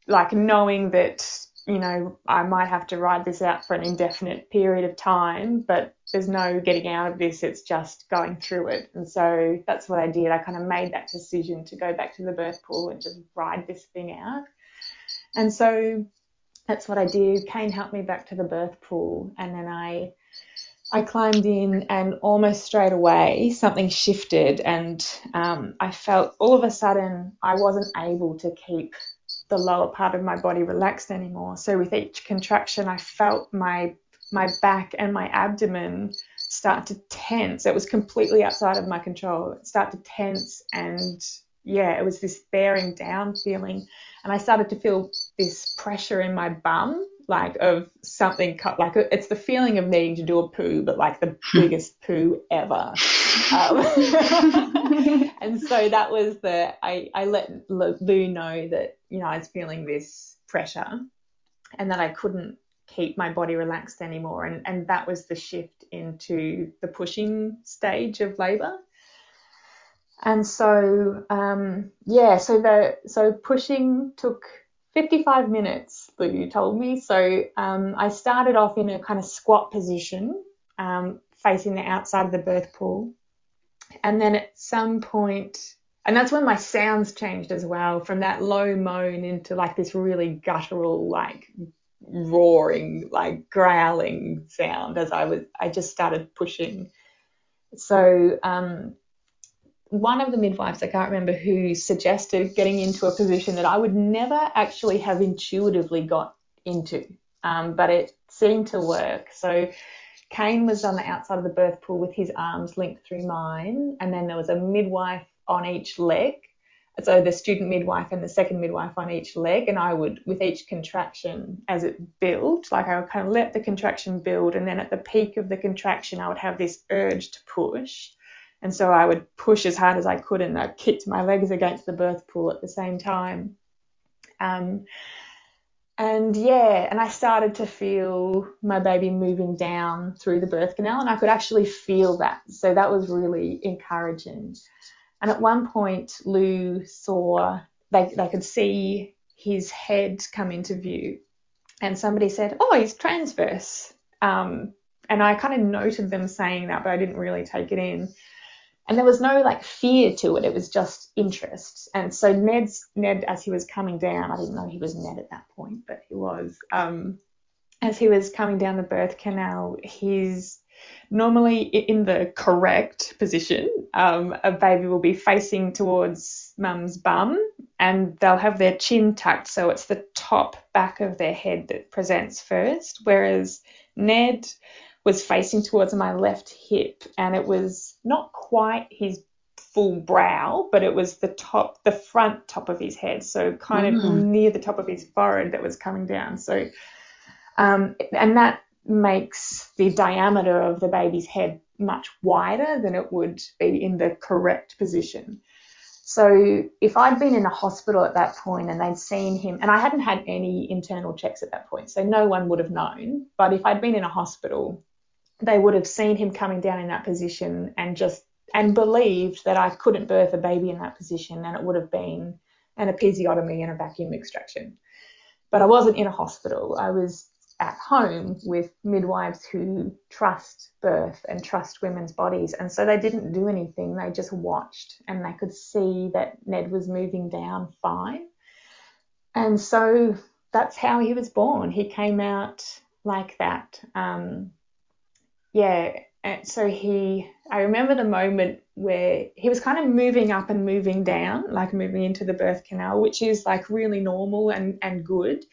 like knowing that, you know, I might have to ride this out for an indefinite period of time, but there's no getting out of this. It's just going through it. And so that's what I did. I kind of made that decision to go back to the birth pool and just ride this thing out. And so that's what I did. Kane helped me back to the birth pool and then I I climbed in, and almost straight away something shifted, and um, I felt all of a sudden I wasn't able to keep the lower part of my body relaxed anymore. So with each contraction, I felt my my back and my abdomen start to tense. It was completely outside of my control. It start to tense, and yeah, it was this bearing down feeling, and I started to feel this pressure in my bum like of something cut like it's the feeling of needing to do a poo but like the biggest poo ever um, and so that was the I, I let lou know that you know i was feeling this pressure and that i couldn't keep my body relaxed anymore and and that was the shift into the pushing stage of labor and so um, yeah so the so pushing took 55 minutes, you told me. So um, I started off in a kind of squat position, um, facing the outside of the birth pool. And then at some point, and that's when my sounds changed as well, from that low moan into like this really guttural, like roaring, like growling sound as I was, I just started pushing. So um, one of the midwives, I can't remember who, suggested getting into a position that I would never actually have intuitively got into, um, but it seemed to work. So Kane was on the outside of the birth pool with his arms linked through mine, and then there was a midwife on each leg. So the student midwife and the second midwife on each leg, and I would, with each contraction as it built, like I would kind of let the contraction build, and then at the peak of the contraction, I would have this urge to push and so I would push as hard as I could and I kicked my legs against the birth pool at the same time. Um, and yeah, and I started to feel my baby moving down through the birth canal and I could actually feel that. So that was really encouraging. And at one point, Lou saw, they, they could see his head come into view. And somebody said, Oh, he's transverse. Um, and I kind of noted them saying that, but I didn't really take it in and there was no like fear to it. It was just interest. And so Ned's Ned, as he was coming down, I didn't know he was Ned at that point, but he was. Um, as he was coming down the birth canal, he's normally in the correct position. Um, a baby will be facing towards mum's bum, and they'll have their chin tucked, so it's the top back of their head that presents first. Whereas Ned was facing towards my left hip, and it was not quite his full brow, but it was the top, the front top of his head, so kind mm. of near the top of his forehead that was coming down. So, um, and that makes the diameter of the baby's head much wider than it would be in the correct position. So if I'd been in a hospital at that point and they'd seen him, and I hadn't had any internal checks at that point, so no one would have known. But if I'd been in a hospital they would have seen him coming down in that position and just and believed that I couldn't birth a baby in that position and it would have been an episiotomy and a vacuum extraction. But I wasn't in a hospital. I was at home with midwives who trust birth and trust women's bodies. And so they didn't do anything. They just watched and they could see that Ned was moving down fine. And so that's how he was born. He came out like that. Um, yeah, and so he, I remember the moment where he was kind of moving up and moving down, like moving into the birth canal, which is like really normal and, and good.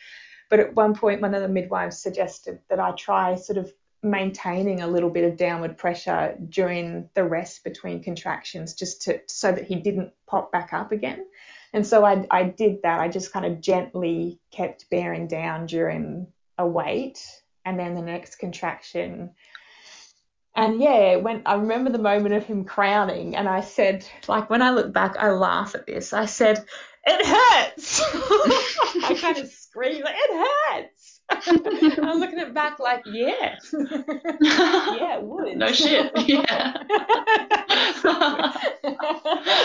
But at one point, one of the midwives suggested that I try sort of maintaining a little bit of downward pressure during the rest between contractions just to so that he didn't pop back up again. And so I, I did that. I just kind of gently kept bearing down during a wait. And then the next contraction, and yeah, when I remember the moment of him crowning, and I said, like when I look back, I laugh at this. I said, "It hurts." I kind of screamed, like, "It hurts!" I'm looking at back like, yeah, yeah, it would. No shit. Yeah.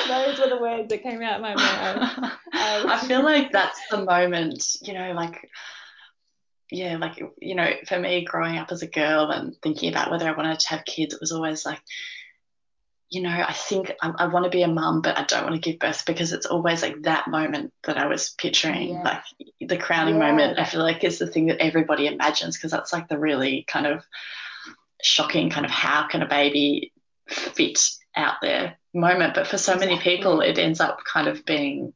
Those were the words that came out of my mouth. Um, I feel like that's the moment, you know, like yeah, like you know, for me growing up as a girl and thinking about whether I wanted to have kids, it was always like, you know, I think I, I want to be a mum, but I don't want to give birth because it's always like that moment that I was picturing, Yeah. like the crowning Yeah, moment. I feel like is the thing that everybody imagines because that's like the really kind of shocking kind of how can a baby fit out there moment. But for so many people, it ends up kind of being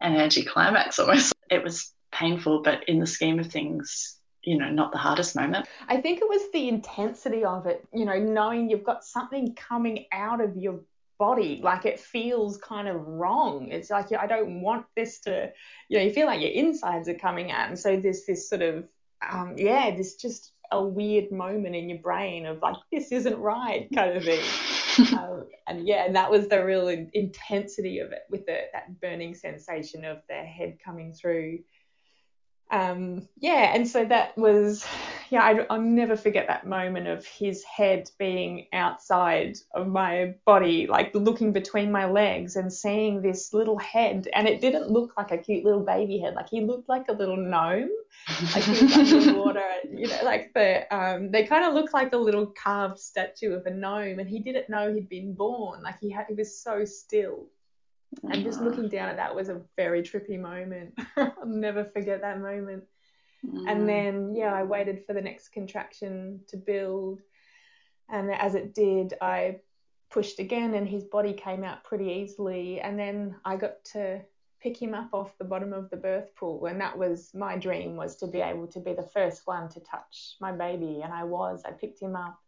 an anticlimax almost. It was painful, but in the scheme of things, you know, not the hardest moment. I think it was the intensity of it, you know, knowing you've got something coming out of your body. Like it feels kind of wrong. It's like, I don't want this to, you know, you feel like your insides are coming out. And so there's this sort of, um, yeah, this just a weird moment in your brain of like, this isn't right kind of thing. um, and yeah, and that was the real in- intensity of it with the, that burning sensation of the head coming through. Um, yeah, and so that was, yeah, I, I'll never forget that moment of his head being outside of my body, like looking between my legs and seeing this little head. And it didn't look like a cute little baby head, like he looked like a little gnome like he was under the water, you know, like the um, they kind of looked like a little carved statue of a gnome, and he didn't know he'd been born. Like he had, he was so still, and just looking down at that was a very trippy moment. I'll never forget that moment. Mm. And then yeah, I waited for the next contraction to build, and as it did, I pushed again, and his body came out pretty easily, and then I got to pick him up off the bottom of the birth pool and that was my dream was to be able to be the first one to touch my baby and I was I picked him up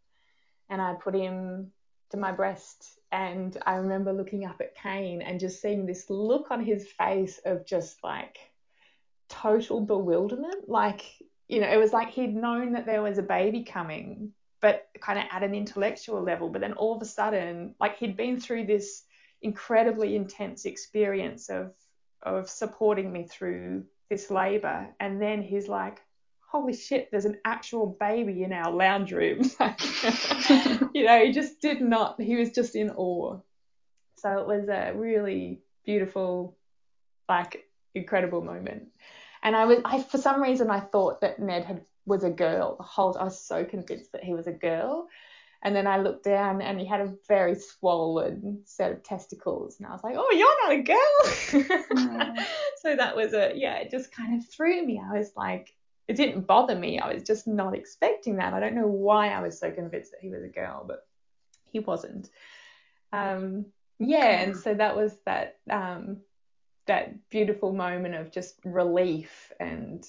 and I put him to my breast and I remember looking up at Kane and just seeing this look on his face of just like total bewilderment. Like you know it was like he'd known that there was a baby coming but kind of at an intellectual level. But then all of a sudden like he'd been through this incredibly intense experience of of supporting me through this labor. And then he's like holy shit there's an actual baby in our lounge room you know he just did not he was just in awe so it was a really beautiful like incredible moment and i was i for some reason i thought that ned had was a girl the whole i was so convinced that he was a girl and then I looked down and he had a very swollen set of testicles. And I was like, oh, you're not a girl. Mm. so that was a, yeah, it just kind of threw me. I was like, it didn't bother me. I was just not expecting that. I don't know why I was so convinced that he was a girl, but he wasn't. Um, yeah, and so that was that um, that beautiful moment of just relief and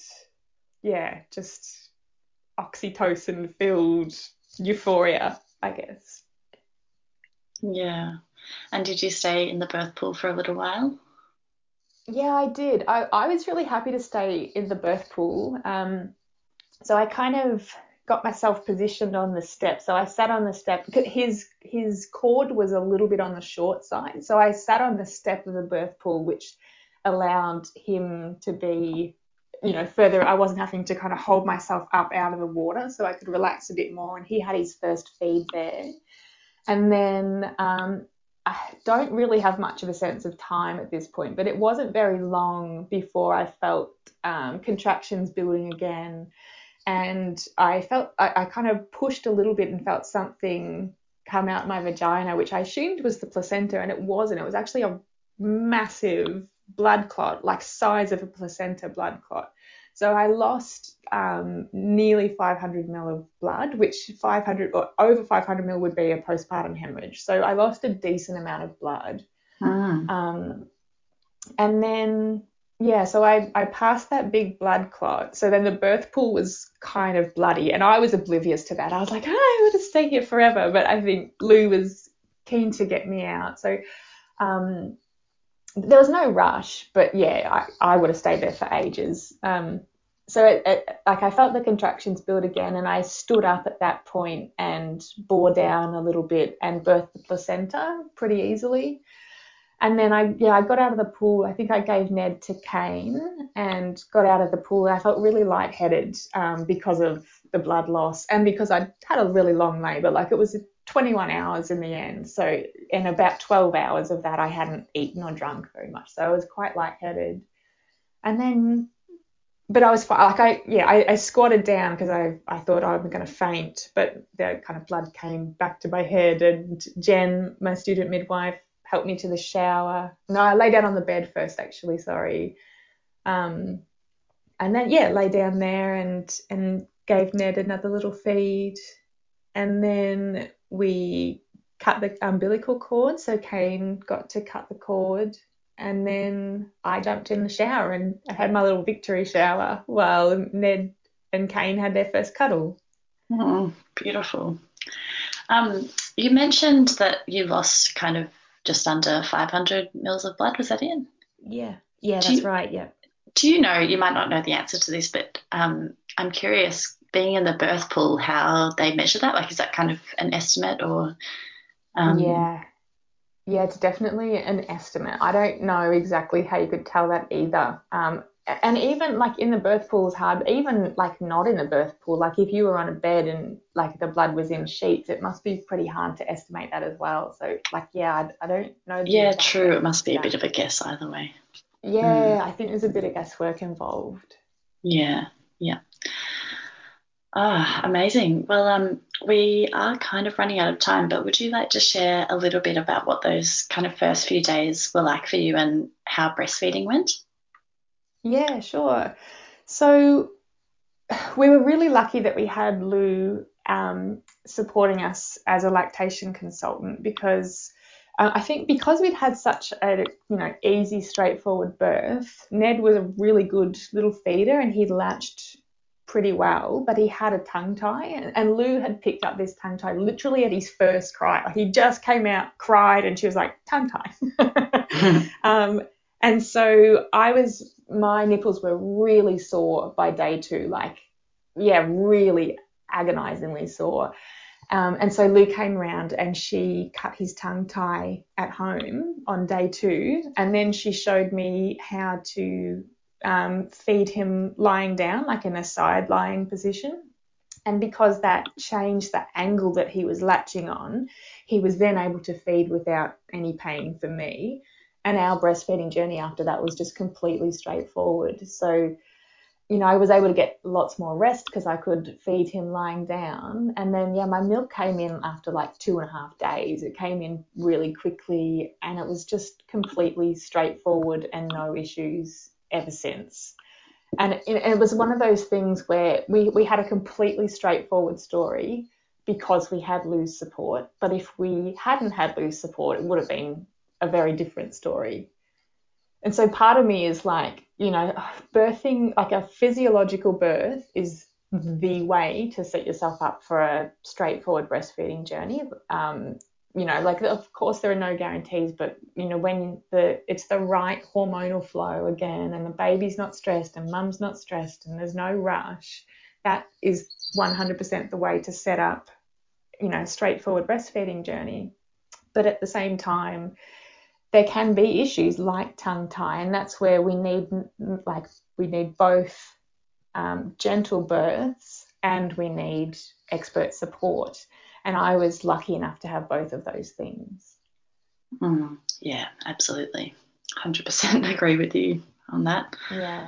yeah, just oxytocin filled euphoria, I guess. Yeah. And did you stay in the birth pool for a little while? Yeah, I did. I, I was really happy to stay in the birth pool. Um, so I kind of got myself positioned on the step. So I sat on the step. His his cord was a little bit on the short side. So I sat on the step of the birth pool, which allowed him to be, you know, further. I wasn't having to kind of hold myself up out of the water, so I could relax a bit more. And he had his first feed there. And then um, I don't really have much of a sense of time at this point, but it wasn't very long before I felt um, contractions building again. And I felt, I, I kind of pushed a little bit and felt something come out my vagina, which I assumed was the placenta, and it wasn't. It was actually a massive blood clot, like size of a placenta blood clot. So I lost um, nearly 500 ml of blood, which 500 or over 500 ml would be a postpartum hemorrhage. So I lost a decent amount of blood. Mm. Um, and then, yeah, so I, I passed that big blood clot. So then the birth pool was kind of bloody, and I was oblivious to that. I was like, oh, I want to stay here forever. But I think Lou was keen to get me out. So um, there was no rush, but yeah, I, I would have stayed there for ages. Um, so it, it, like I felt the contractions build again, and I stood up at that point and bore down a little bit and birthed the placenta pretty easily. and then I yeah I got out of the pool. I think I gave Ned to Kane and got out of the pool. I felt really lightheaded um, because of the blood loss and because I had a really long labour. Like it was 21 hours in the end. So in about 12 hours of that, I hadn't eaten or drunk very much. So I was quite lightheaded. And then, but I was. Like I, yeah, I, I squatted down because I, I thought I was going to faint, but the kind of blood came back to my head. And Jen, my student midwife, helped me to the shower. No, I lay down on the bed first, actually. Sorry. Um, and then yeah, lay down there and and gave Ned another little feed, and then we cut the umbilical cord. So Kane got to cut the cord, and then I jumped in the shower and I had my little victory shower while Ned and Kane had their first cuddle. Oh, beautiful. Um, you mentioned that you lost kind of just under 500 mils of blood. Was that in? Yeah, yeah, that's you, right. Yeah. Do you know? You might not know the answer to this, but um, I'm curious. Being in the birth pool, how they measure that? Like, is that kind of an estimate or? Um... Yeah, yeah, it's definitely an estimate. I don't know exactly how you could tell that either. Um, and even like in the birth pool is hard even like not in the birth pool like if you were on a bed and like the blood was in sheets it must be pretty hard to estimate that as well so like yeah i, I don't know yeah true it must be a bit of a guess either way yeah mm. i think there's a bit of guesswork involved yeah yeah Ah, oh, amazing. Well, um, we are kind of running out of time, but would you like to share a little bit about what those kind of first few days were like for you and how breastfeeding went? Yeah, sure. So we were really lucky that we had Lou um, supporting us as a lactation consultant because uh, I think because we'd had such a you know easy, straightforward birth, Ned was a really good little feeder and he latched pretty well, but he had a tongue tie, and, and Lou had picked up this tongue tie literally at his first cry. Like he just came out, cried, and she was like tongue tie. um, and so I was, my nipples were really sore by day two, like, yeah, really agonizingly sore. Um, and so Lou came round and she cut his tongue tie at home on day two. And then she showed me how to um, feed him lying down, like in a side lying position. And because that changed the angle that he was latching on, he was then able to feed without any pain for me and our breastfeeding journey after that was just completely straightforward. So, you know, I was able to get lots more rest because I could feed him lying down. And then, yeah, my milk came in after like two and a half days. It came in really quickly and it was just completely straightforward and no issues ever since. And it, it was one of those things where we, we had a completely straightforward story because we had Lou's support. But if we hadn't had Lou's support, it would have been a very different story. And so part of me is like, you know, birthing, like a physiological birth is the way to set yourself up for a straightforward breastfeeding journey. Um, you know, like of course there are no guarantees, but you know, when the it's the right hormonal flow again and the baby's not stressed and mum's not stressed and there's no rush, that is 100% the way to set up, you know, straightforward breastfeeding journey. But at the same time, there can be issues like tongue tie, and that's where we need like we need both um, gentle births and we need expert support. And I was lucky enough to have both of those things. Mm, yeah, absolutely. 100% agree with you on that. Yeah.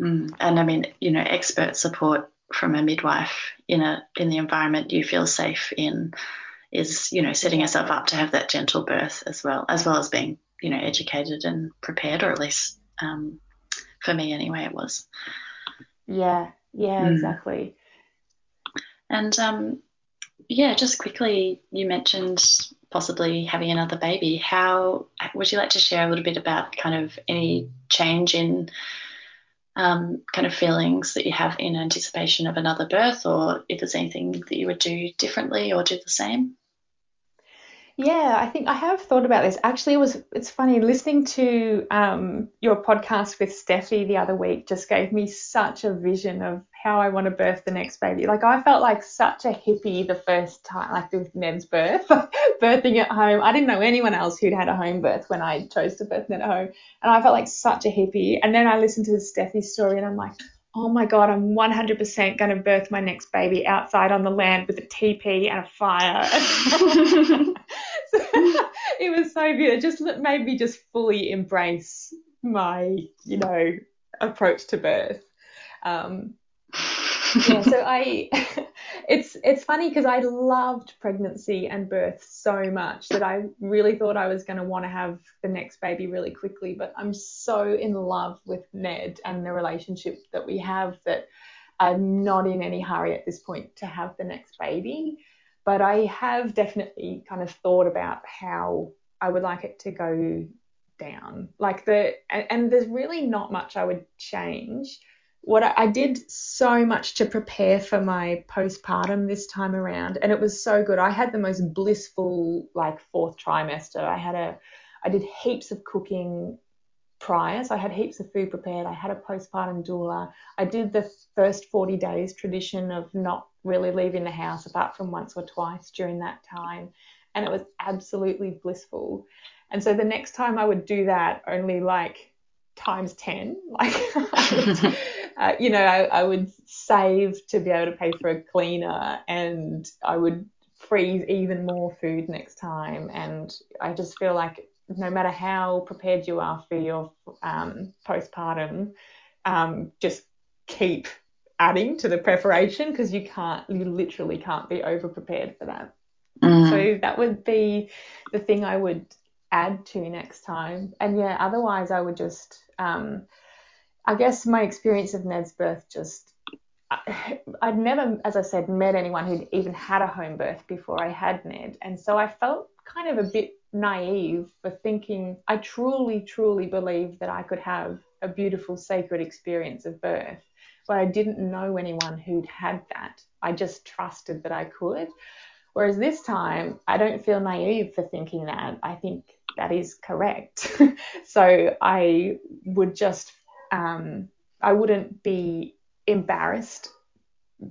Mm, and I mean, you know, expert support from a midwife in a in the environment you feel safe in is you know setting yourself up to have that gentle birth as well as well as being you know educated and prepared or at least um, for me anyway it was yeah yeah mm. exactly and um, yeah just quickly you mentioned possibly having another baby. How would you like to share a little bit about kind of any change in um, kind of feelings that you have in anticipation of another birth or if there's anything that you would do differently or do the same Yeah, I think I have thought about this. Actually, it was it's funny listening to um, your podcast with Steffi the other week. Just gave me such a vision of how I want to birth the next baby. Like I felt like such a hippie the first time, like with Ned's birth, birthing at home. I didn't know anyone else who'd had a home birth when I chose to birth Ned at home, and I felt like such a hippie. And then I listened to Steffi's story, and I'm like, oh my God, I'm 100% going to birth my next baby outside on the land with a teepee and a fire. it was so good. It just made me just fully embrace my, you know, approach to birth. Um, yeah, so I, it's it's funny because I loved pregnancy and birth so much that I really thought I was going to want to have the next baby really quickly. But I'm so in love with Ned and the relationship that we have that I'm not in any hurry at this point to have the next baby. But I have definitely kind of thought about how I would like it to go down. Like the and, and there's really not much I would change what I, I, did so much to prepare for my postpartum this time around, and it was so good. I had the most blissful like fourth trimester. I had a, I did heaps of cooking prior, so I had heaps of food prepared. I had a postpartum doula. I did the first 40 days tradition of not really leaving the house apart from once or twice during that time, and it was absolutely blissful. And so the next time I would do that, only like times 10 like would, uh, you know I, I, would save to be able to pay for a cleaner and i would freeze even more food next time and i just feel like no matter how prepared you are for your um, postpartum um, just keep adding to the preparation because you can't you literally can't be over prepared for that mm. so that would be the thing i would add to next time and yeah otherwise i would just um, I guess my experience of Ned's birth just I'd never, as I said, met anyone who'd even had a home birth before I had Ned. And so I felt kind of a bit naive for thinking I truly, truly believed that I could have a beautiful, sacred experience of birth. But I didn't know anyone who'd had that. I just trusted that I could. Whereas this time, I don't feel naive for thinking that. I think that is correct. so I would just, um, I wouldn't be embarrassed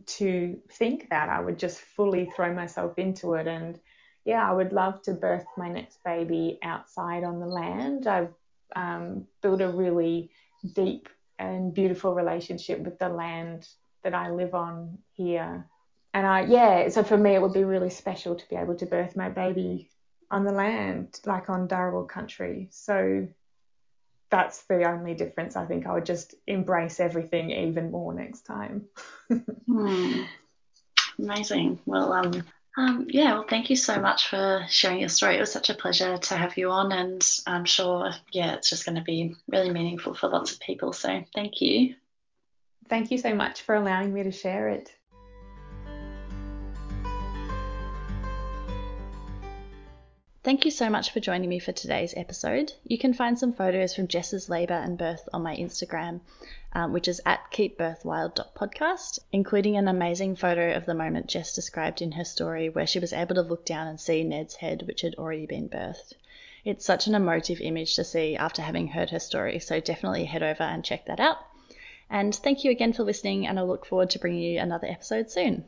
to think that. I would just fully throw myself into it. And yeah, I would love to birth my next baby outside on the land. I've um, built a really deep and beautiful relationship with the land that I live on here. And I, yeah, so for me, it would be really special to be able to birth my baby on the land, like on Dharawal country. So that's the only difference. I think I would just embrace everything even more next time. hmm. Amazing. Well, um, um, yeah, well, thank you so much for sharing your story. It was such a pleasure to have you on, and I'm sure, yeah, it's just going to be really meaningful for lots of people. So thank you. Thank you so much for allowing me to share it. Thank you so much for joining me for today's episode. You can find some photos from Jess's labour and birth on my Instagram, um, which is at keepbirthwild.podcast, including an amazing photo of the moment Jess described in her story where she was able to look down and see Ned's head, which had already been birthed. It's such an emotive image to see after having heard her story, so definitely head over and check that out. And thank you again for listening, and I look forward to bringing you another episode soon.